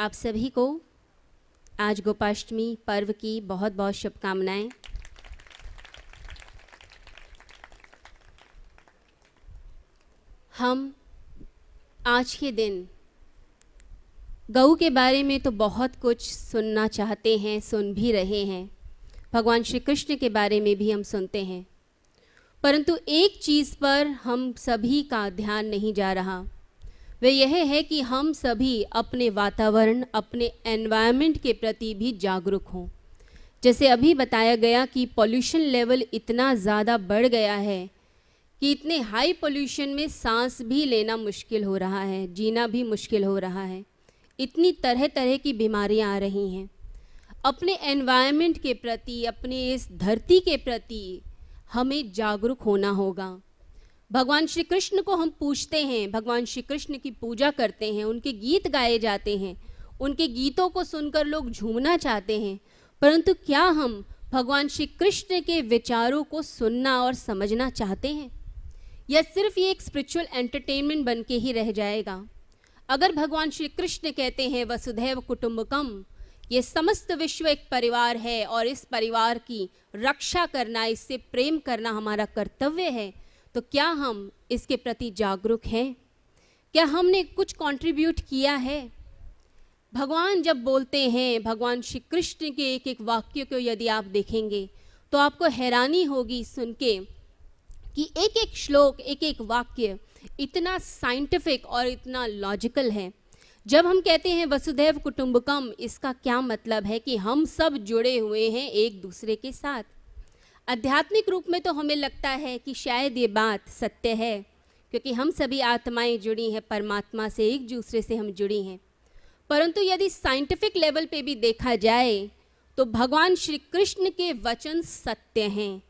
आप सभी को आज गोपाष्टमी पर्व की बहुत बहुत शुभकामनाएँ। हम आज के दिन गऊ के बारे में तो बहुत कुछ सुनना चाहते हैं, सुन भी रहे हैं। भगवान श्री कृष्ण के बारे में भी हम सुनते हैं। परंतु एक चीज़ पर हम सभी का ध्यान नहीं जा रहा। वह यह है कि हम सभी अपने वातावरण, अपने एनवायरनमेंट के प्रति भी जागरूक हों। जैसे अभी बताया गया कि पॉल्यूशन लेवल इतना ज़्यादा बढ़ गया है कि इतने हाई पोल्यूशन में सांस भी लेना मुश्किल हो रहा है, जीना भी मुश्किल हो रहा है। इतनी तरह तरह की बीमारियाँ आ रही हैं। अपने एनवायरनमेंट के प्रति, अपने इस धरती के प्रति हमें जागरूक होना होगा। भगवान श्री कृष्ण को हम पूछते हैं, भगवान श्री कृष्ण की पूजा करते हैं, उनके गीत गाए जाते हैं, उनके गीतों को सुनकर लोग झूमना चाहते हैं, परंतु क्या हम भगवान श्री कृष्ण के विचारों को सुनना और समझना चाहते हैं? या सिर्फ़ ये एक स्पिरिचुअल एंटरटेनमेंट बन के ही रह जाएगा। अगर भगवान श्री कृष्ण कहते हैं, वसुधैव कुटुम्बकम ये समस्त विश्व एक परिवार है और इस परिवार की रक्षा करना, इससे प्रेम करना हमारा कर्तव्य है। तो क्या हम इसके प्रति जागरूक हैं? क्या हमने कुछ कंट्रीब्यूट किया है? भगवान जब बोलते हैं, भगवान श्री कृष्ण के एक एक वाक्य को यदि आप देखेंगे तो आपको हैरानी होगी सुन के कि एक एक श्लोक एक एक वाक्य इतना साइंटिफिक और इतना लॉजिकल है। जब हम कहते हैं, वसुधैव कुटुंबकम इसका क्या मतलब है कि हम सब जुड़े हुए हैं एक दूसरे के साथ? आध्यात्मिक रूप में तो हमें लगता है कि शायद ये बात सत्य है, क्योंकि हम सभी आत्माएँ जुड़ी हैं, परमात्मा से एक दूसरे से हम जुड़ी हैं। परंतु यदि साइंटिफिक लेवल पे भी देखा जाए तो भगवान श्री कृष्ण के वचन सत्य हैं।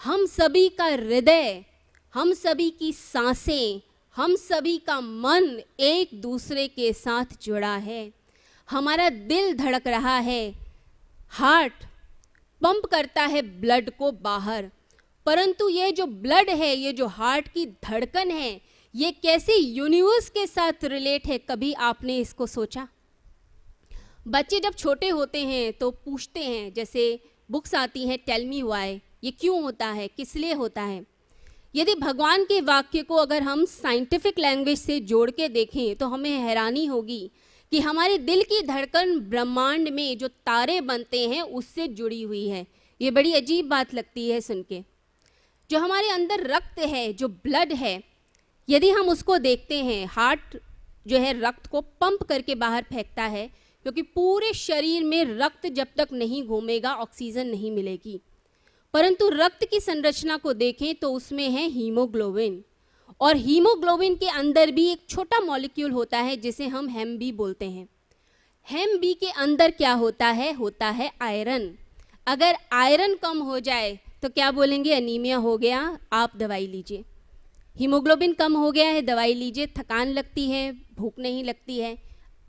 हम सभी का हृदय, हम सभी की साँसें, हम सभी का मन एक दूसरे के साथ जुड़ा है। हमारा दिल धड़क रहा है, हार्ट पंप करता है ब्लड को बाहर। परंतु ये जो ब्लड है, ये जो हार्ट की धड़कन है, ये कैसे यूनिवर्स के साथ रिलेट है, कभी आपने इसको सोचा? बच्चे जब छोटे होते हैं तो पूछते हैं, जैसे बुक्स आती हैं टेल मी वाई ये क्यों होता है? किस लिए होता है? यदि भगवान के वाक्य को अगर हम साइंटिफिक लैंग्वेज से जोड़ के देखें तो हमें हैरानी होगी कि हमारे दिल की धड़कन ब्रह्मांड में जो तारे बनते हैं, उससे जुड़ी हुई है। ये बड़ी अजीब बात लगती है सुन के। जो हमारे अंदर रक्त है, जो ब्लड है, यदि हम उसको देखते हैं, हार्ट जो है, रक्त को पंप करके बाहर फेंकता है, क्योंकि पूरे शरीर में रक्त जब तक नहीं घूमेगा, ऑक्सीजन नहीं मिलेगी। परंतु रक्त की संरचना को देखें तो उसमें है हीमोग्लोबिन। और हीमोग्लोबिन के अंदर भी एक छोटा मॉलिक्यूल होता है, जिसे हम हेम बी बोलते हैं। हेम बी के अंदर क्या होता है? होता है आयरन। अगर आयरन कम हो जाए तो क्या बोलेंगे? अनीमिया हो गया। आप दवाई लीजिए। हीमोग्लोबिन कम हो गया है, दवाई लीजिए। थकान लगती है, भूख नहीं लगती है।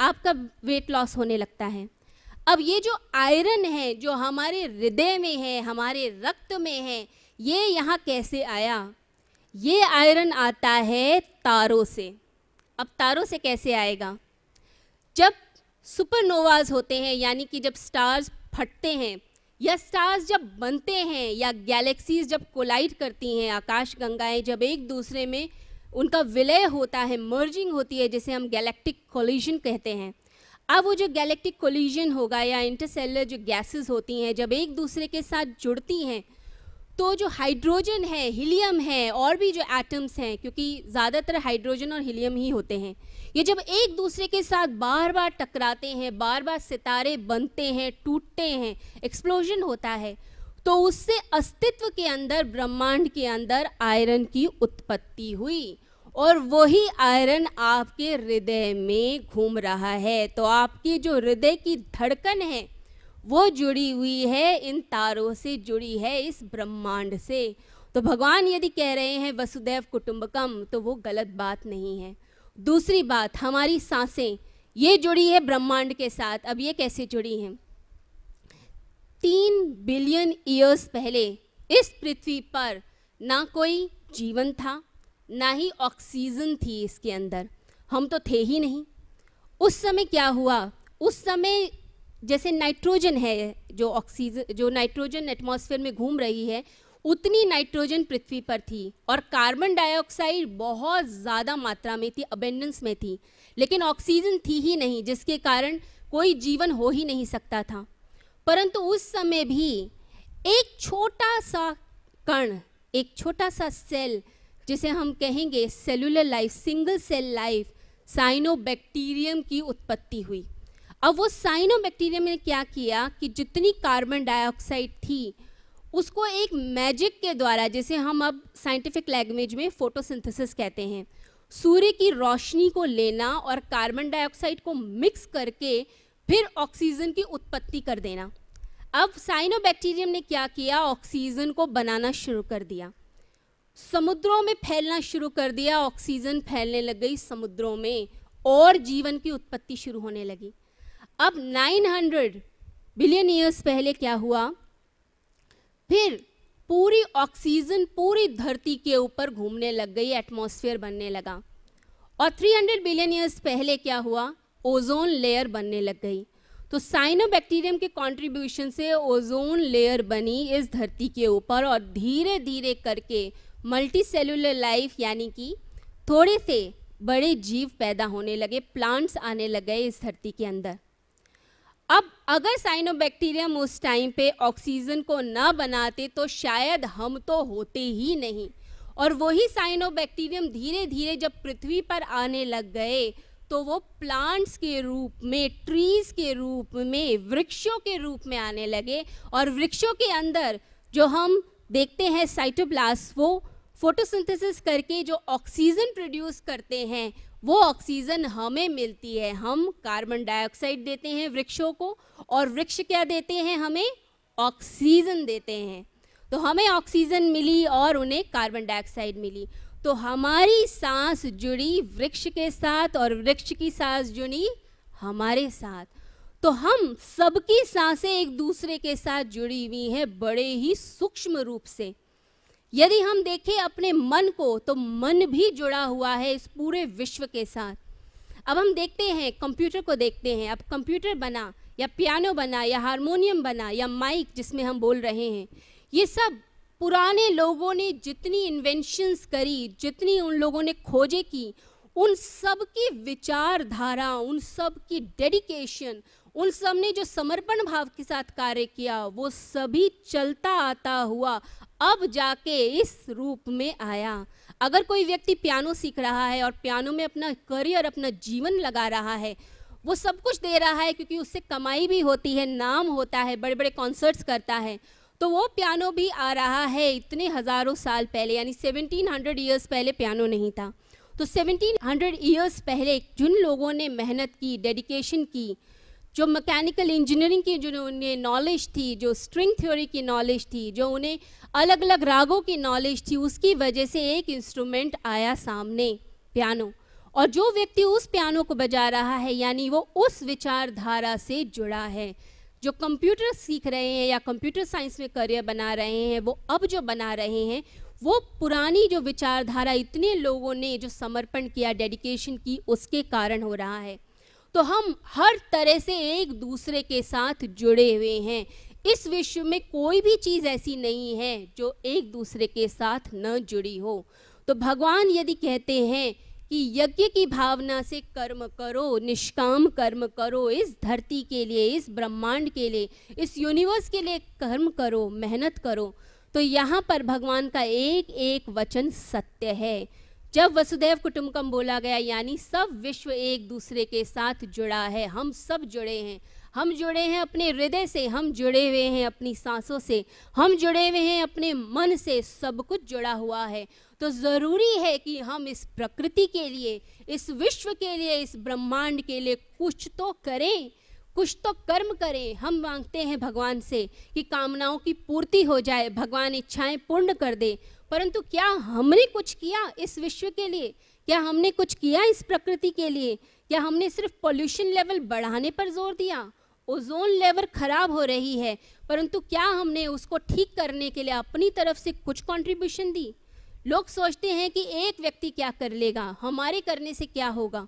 आपका वेट लॉस होने लगता है। अब ये जो आयरन है, जो हमारे हृदय में है, हमारे रक्त में है, ये यहाँ कैसे आया? ये आयरन आता है तारों से। अब तारों से कैसे आएगा? जब सुपरनोवाज होते हैं, यानी कि जब स्टार्स फटते हैं, या स्टार्स जब बनते हैं, या गैलेक्सीज जब कोलाइड करती हैं, आकाश गंगाएँ जब एक दूसरे में उनका विलय होता है, मर्जिंग होती है, जिसे हम गैलेक्टिक कोलिजन कहते हैं। अब वो जो गैलेक्टिक कोलिजन होगा, या इंटरसेलर जो गैसेस होती हैं, जब एक दूसरे के साथ जुड़ती हैं तो जो हाइड्रोजन है हीलियम है, और भी जो एटम्स हैं, क्योंकि ज़्यादातर हाइड्रोजन और हीलियम ही होते हैं, ये जब एक दूसरे के साथ बार बार टकराते हैं बार बार सितारे बनते हैं, टूटते हैं एक्सप्लोजन होता है तो उससे अस्तित्व के अंदर, ब्रह्मांड के अंदर आयरन की उत्पत्ति हुई, और वही आयरन आपके हृदय में घूम रहा है। तो आपकी जो हृदय की धड़कन है वो जुड़ी हुई है, इन तारों से जुड़ी है, इस ब्रह्मांड से। तो भगवान यदि कह रहे हैं, वसुदेव कुटुंबकम तो वो गलत बात नहीं है। दूसरी बात, हमारी साँसें, ये जुड़ी है ब्रह्मांड के साथ, अब ये कैसे जुड़ी हैं? तीन बिलियन ईयर्स पहले, इस पृथ्वी पर ना कोई जीवन था, ना ही ऑक्सीजन थी इसके अंदर। हम तो थे ही नहीं। उस समय क्या हुआ? उस समय जैसे नाइट्रोजन है, जो ऑक्सीजन जो नाइट्रोजन एटमॉस्फेयर में घूम रही है, उतनी नाइट्रोजन पृथ्वी पर थी और कार्बन डाइऑक्साइड बहुत ज़्यादा मात्रा में थी अबेंडेंस में थी। लेकिन ऑक्सीजन थी ही नहीं, जिसके कारण कोई जीवन हो ही नहीं सकता था। परंतु उस समय भी एक छोटा सा कण, एक छोटा सा सेल जिसे हम कहेंगे cellular life single cell life cyanobacterium की उत्पत्ति हुई। अब वो साइनोबैक्टीरियम ने क्या किया कि जितनी कार्बन डाइऑक्साइड थी, उसको एक मैजिक के द्वारा, जिसे हम अब साइंटिफिक लैंग्वेज में फोटोसिंथेसिस कहते हैं, सूर्य की रोशनी को लेना और कार्बन डाइऑक्साइड को मिक्स करके फिर ऑक्सीजन की उत्पत्ति कर देना। अब साइनोबैक्टीरियम ने क्या किया? ऑक्सीजन को बनाना शुरू कर दिया। समुद्रों में फैलना शुरू कर दिया। ऑक्सीजन फैलने लग गई समुद्रों में और जीवन की उत्पत्ति शुरू होने लगी। अब 900 बिलियन ईयर्स पहले क्या हुआ? फिर पूरी ऑक्सीजन, पूरी धरती के ऊपर घूमने लग गई, एटमॉस्फेयर बनने लगा। और 300 बिलियन ईयर्स पहले क्या हुआ? ओजोन लेयर बनने लग गई। तो साइनोबैक्टीरियम के कंट्रीब्यूशन से ओजोन लेयर बनी इस धरती के ऊपर और धीरे धीरे करके मल्टी सेलुलर लाइफ यानी कि थोड़े से बड़े जीव पैदा होने लगे प्लांट्स आने लग गए इस धरती के अंदर। अब अगर साइनोबैक्टीरियम उस टाइम पे ऑक्सीजन को ना बनाते तो शायद हम तो होते ही नहीं। और वही साइनोबैक्टीरियम धीरे धीरे जब पृथ्वी पर आने लग गए तो वो प्लांट्स के रूप में ट्रीज के रूप में, वृक्षों के रूप में आने लगे। और वृक्षों के अंदर जो हम देखते हैं साइटोप्लास्ट वो फोटोसिंथेसिस करके जो ऑक्सीजन प्रोड्यूस करते हैं, वो ऑक्सीजन हमें मिलती है। हम कार्बन डाइऑक्साइड देते हैं वृक्षों को और वृक्ष क्या देते हैं? हमें ऑक्सीजन देते हैं। तो हमें ऑक्सीजन मिली और उन्हें कार्बन डाइऑक्साइड मिली। तो हमारी सांस जुड़ी वृक्ष के साथ और वृक्ष की सांस जुड़ी हमारे साथ। तो हम सबकी साँसें एक दूसरे के साथ जुड़ी हुई हैं, बड़े ही सूक्ष्म रूप से। यदि हम देखें अपने मन को तो मन भी जुड़ा हुआ है इस पूरे विश्व के साथ। अब हम देखते हैं, कंप्यूटर को देखते हैं। अब कंप्यूटर बना, या पियानो बना, या हारमोनियम बना, या माइक जिसमें हम बोल रहे हैं, ये सब पुराने लोगों ने जितनी इन्वेंशंस करी, जितनी उन लोगों ने खोजे की, उन सब की विचारधारा, उन सब की डेडिकेशन उन सबने जो समर्पण भाव के साथ कार्य किया, वो सभी चलता आता हुआ अब जाके इस रूप में आया। अगर कोई व्यक्ति पियानो सीख रहा है और पियानो में अपना करियर, अपना जीवन लगा रहा है, वो सब कुछ दे रहा है क्योंकि उससे कमाई भी होती है, नाम होता है बड़े बड़े कॉन्सर्ट्स करता है तो वो पियानो भी आ रहा है इतने हज़ारों साल पहले, यानी 1700 ईयर्स पहले पियानो नहीं था। तो 1700 ईयर्स पहले जिन लोगों ने मेहनत की डेडिकेशन की जो मैकेनिकल इंजीनियरिंग की जो उन्हें नॉलेज थी, जो स्ट्रिंग थ्योरी की नॉलेज थी, जो उन्हें अलग अलग रागों की नॉलेज थी, उसकी वजह से एक इंस्ट्रूमेंट आया सामने पियानो और जो व्यक्ति उस पियानो को बजा रहा है, यानी वो उस विचारधारा से जुड़ा है, जो कंप्यूटर सीख रहे हैं या कंप्यूटर साइंस में करियर बना रहे हैं, वो अब जो बना रहे हैं, वो पुरानी जो विचारधारा इतने लोगों ने जो समर्पण किया डेडिकेशन की, उसके कारण हो रहा है. तो हम हर तरह से एक दूसरे के साथ जुड़े हुए हैं। इस विश्व में कोई भी चीज़ ऐसी नहीं है जो एक दूसरे के साथ न जुड़ी हो। तो भगवान यदि कहते हैं कि यज्ञ की भावना से कर्म करो, निष्काम कर्म करो, इस धरती के लिए, इस ब्रह्मांड के लिए, इस यूनिवर्स के लिए कर्म करो, मेहनत करो तो यहाँ पर भगवान का एक एक वचन सत्य है। जब वसुदेव कुटुम्बकम बोला गया, यानी सब विश्व एक दूसरे के साथ जुड़ा है, हम सब जुड़े हैं। हम जुड़े हैं अपने हृदय से, हम जुड़े हुए हैं अपनी सांसों से, हम जुड़े हुए हैं अपने मन से, सब कुछ जुड़ा हुआ है। तो ज़रूरी है कि हम इस प्रकृति के लिए, इस विश्व के लिए, इस ब्रह्मांड के लिए कुछ तो करें। कुछ तो कर्म करें, हम मांगते हैं भगवान से कि कामनाओं की पूर्ति हो जाए, भगवान इच्छाएँ पूर्ण कर दे। परंतु क्या हमने कुछ किया इस विश्व के लिए? क्या हमने कुछ किया इस प्रकृति के लिए? क्या हमने सिर्फ़ पोल्यूशन लेवल बढ़ाने पर ज़ोर दिया? ओजोन लेवल खराब हो रही है, परंतु क्या हमने उसको ठीक करने के लिए अपनी तरफ़ से कुछ कंट्रीब्यूशन दी? लोग सोचते हैं कि एक व्यक्ति क्या कर लेगा, हमारे करने से क्या होगा?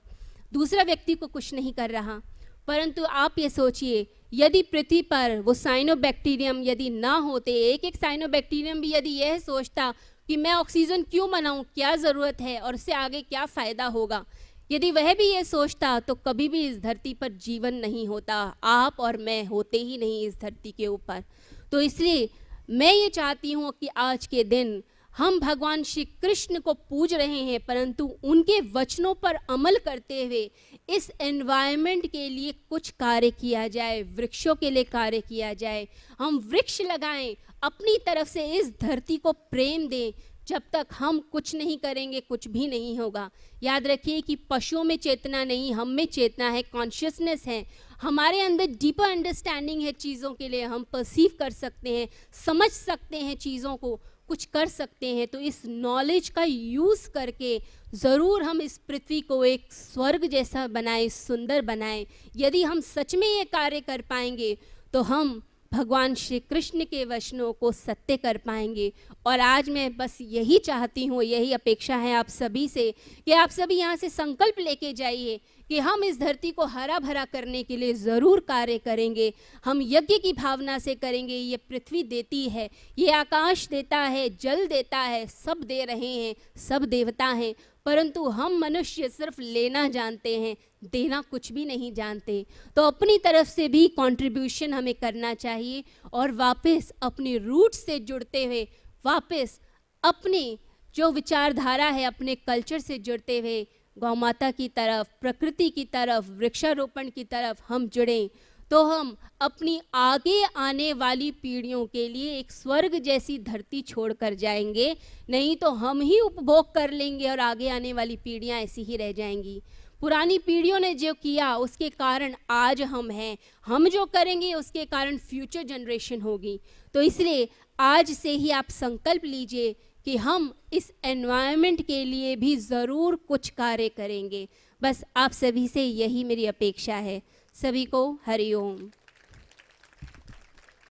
दूसरा व्यक्ति को कुछ नहीं कर रहा। परंतु आप ये सोचिए, यदि पृथ्वी पर वो साइनोबैक्टीरियम यदि ना होते एक एक साइनोबैक्टीरियम भी यदि यह सोचता कि मैं ऑक्सीजन क्यों बनाऊँ, क्या ज़रूरत है और उससे आगे क्या फ़ायदा होगा? यदि वह भी ये सोचता तो कभी भी इस धरती पर जीवन नहीं होता। आप और मैं होते ही नहीं इस धरती के ऊपर। तो इसलिए मैं ये चाहती हूँ कि आज के दिन हम भगवान श्री कृष्ण को पूज रहे हैं, परंतु उनके वचनों पर अमल करते हुए इस एनवायरनमेंट के लिए कुछ कार्य किया जाए, वृक्षों के लिए कार्य किया जाए। हम वृक्ष लगाएँ, अपनी तरफ़ से इस धरती को प्रेम दें। जब तक हम कुछ नहीं करेंगे, कुछ भी नहीं होगा। याद रखिए कि पशुओं में चेतना नहीं, हम में चेतना है कॉन्शियसनेस है। हमारे अंदर डीपर अंडरस्टैंडिंग है चीज़ों के लिए। हम परसीव कर सकते हैं, समझ सकते हैं चीज़ों को। कुछ कर सकते हैं तो इस नॉलेज का यूज़ करके ज़रूर हम इस पृथ्वी को एक स्वर्ग जैसा बनाएँ, सुंदर बनाएँ। यदि हम सच में ये कार्य कर पाएँगे तो हम भगवान श्री कृष्ण के वचनों को सत्य कर पाएँगे। और आज मैं बस यही चाहती हूँ, यही अपेक्षा है आप सभी से कि आप सभी यहाँ से संकल्प लेके जाइए कि हम इस धरती को हरा भरा करने के लिए ज़रूर कार्य करेंगे। हम यज्ञ की भावना से करेंगे। ये पृथ्वी देती है, ये आकाश देता है, जल देता है, सब दे रहे हैं, सब देवता हैं। परंतु हम मनुष्य सिर्फ़ लेना जानते हैं देना कुछ भी नहीं जानते तो अपनी तरफ़ से भी कंट्रीब्यूशन हमें करना चाहिए और वापस अपने रूट से जुड़ते हुए, वापस अपनी जो विचारधारा है, अपने कल्चर से जुड़ते हुए गौ माता की तरफ़, प्रकृति की तरफ़, वृक्षारोपण की तरफ़ हम जुड़ें तो हम अपनी आगे आने वाली पीढ़ियों के लिए एक स्वर्ग जैसी धरती छोड़ कर जाएँगे, नहीं तो हम ही उपभोग कर लेंगे और आगे आने वाली पीढ़ियाँ ऐसी ही रह जाएँगी। पुरानी पीढ़ियों ने जो किया, उसके कारण आज हम हैं। हम जो करेंगे, उसके कारण फ्यूचर जनरेशन होगी। तो इसलिए आज से ही आप संकल्प लीजिए कि हम इस एनवायरनमेंट के लिए भी ज़रूर कुछ कार्य करेंगे। बस आप सभी से यही मेरी अपेक्षा है। सभी को हरिओम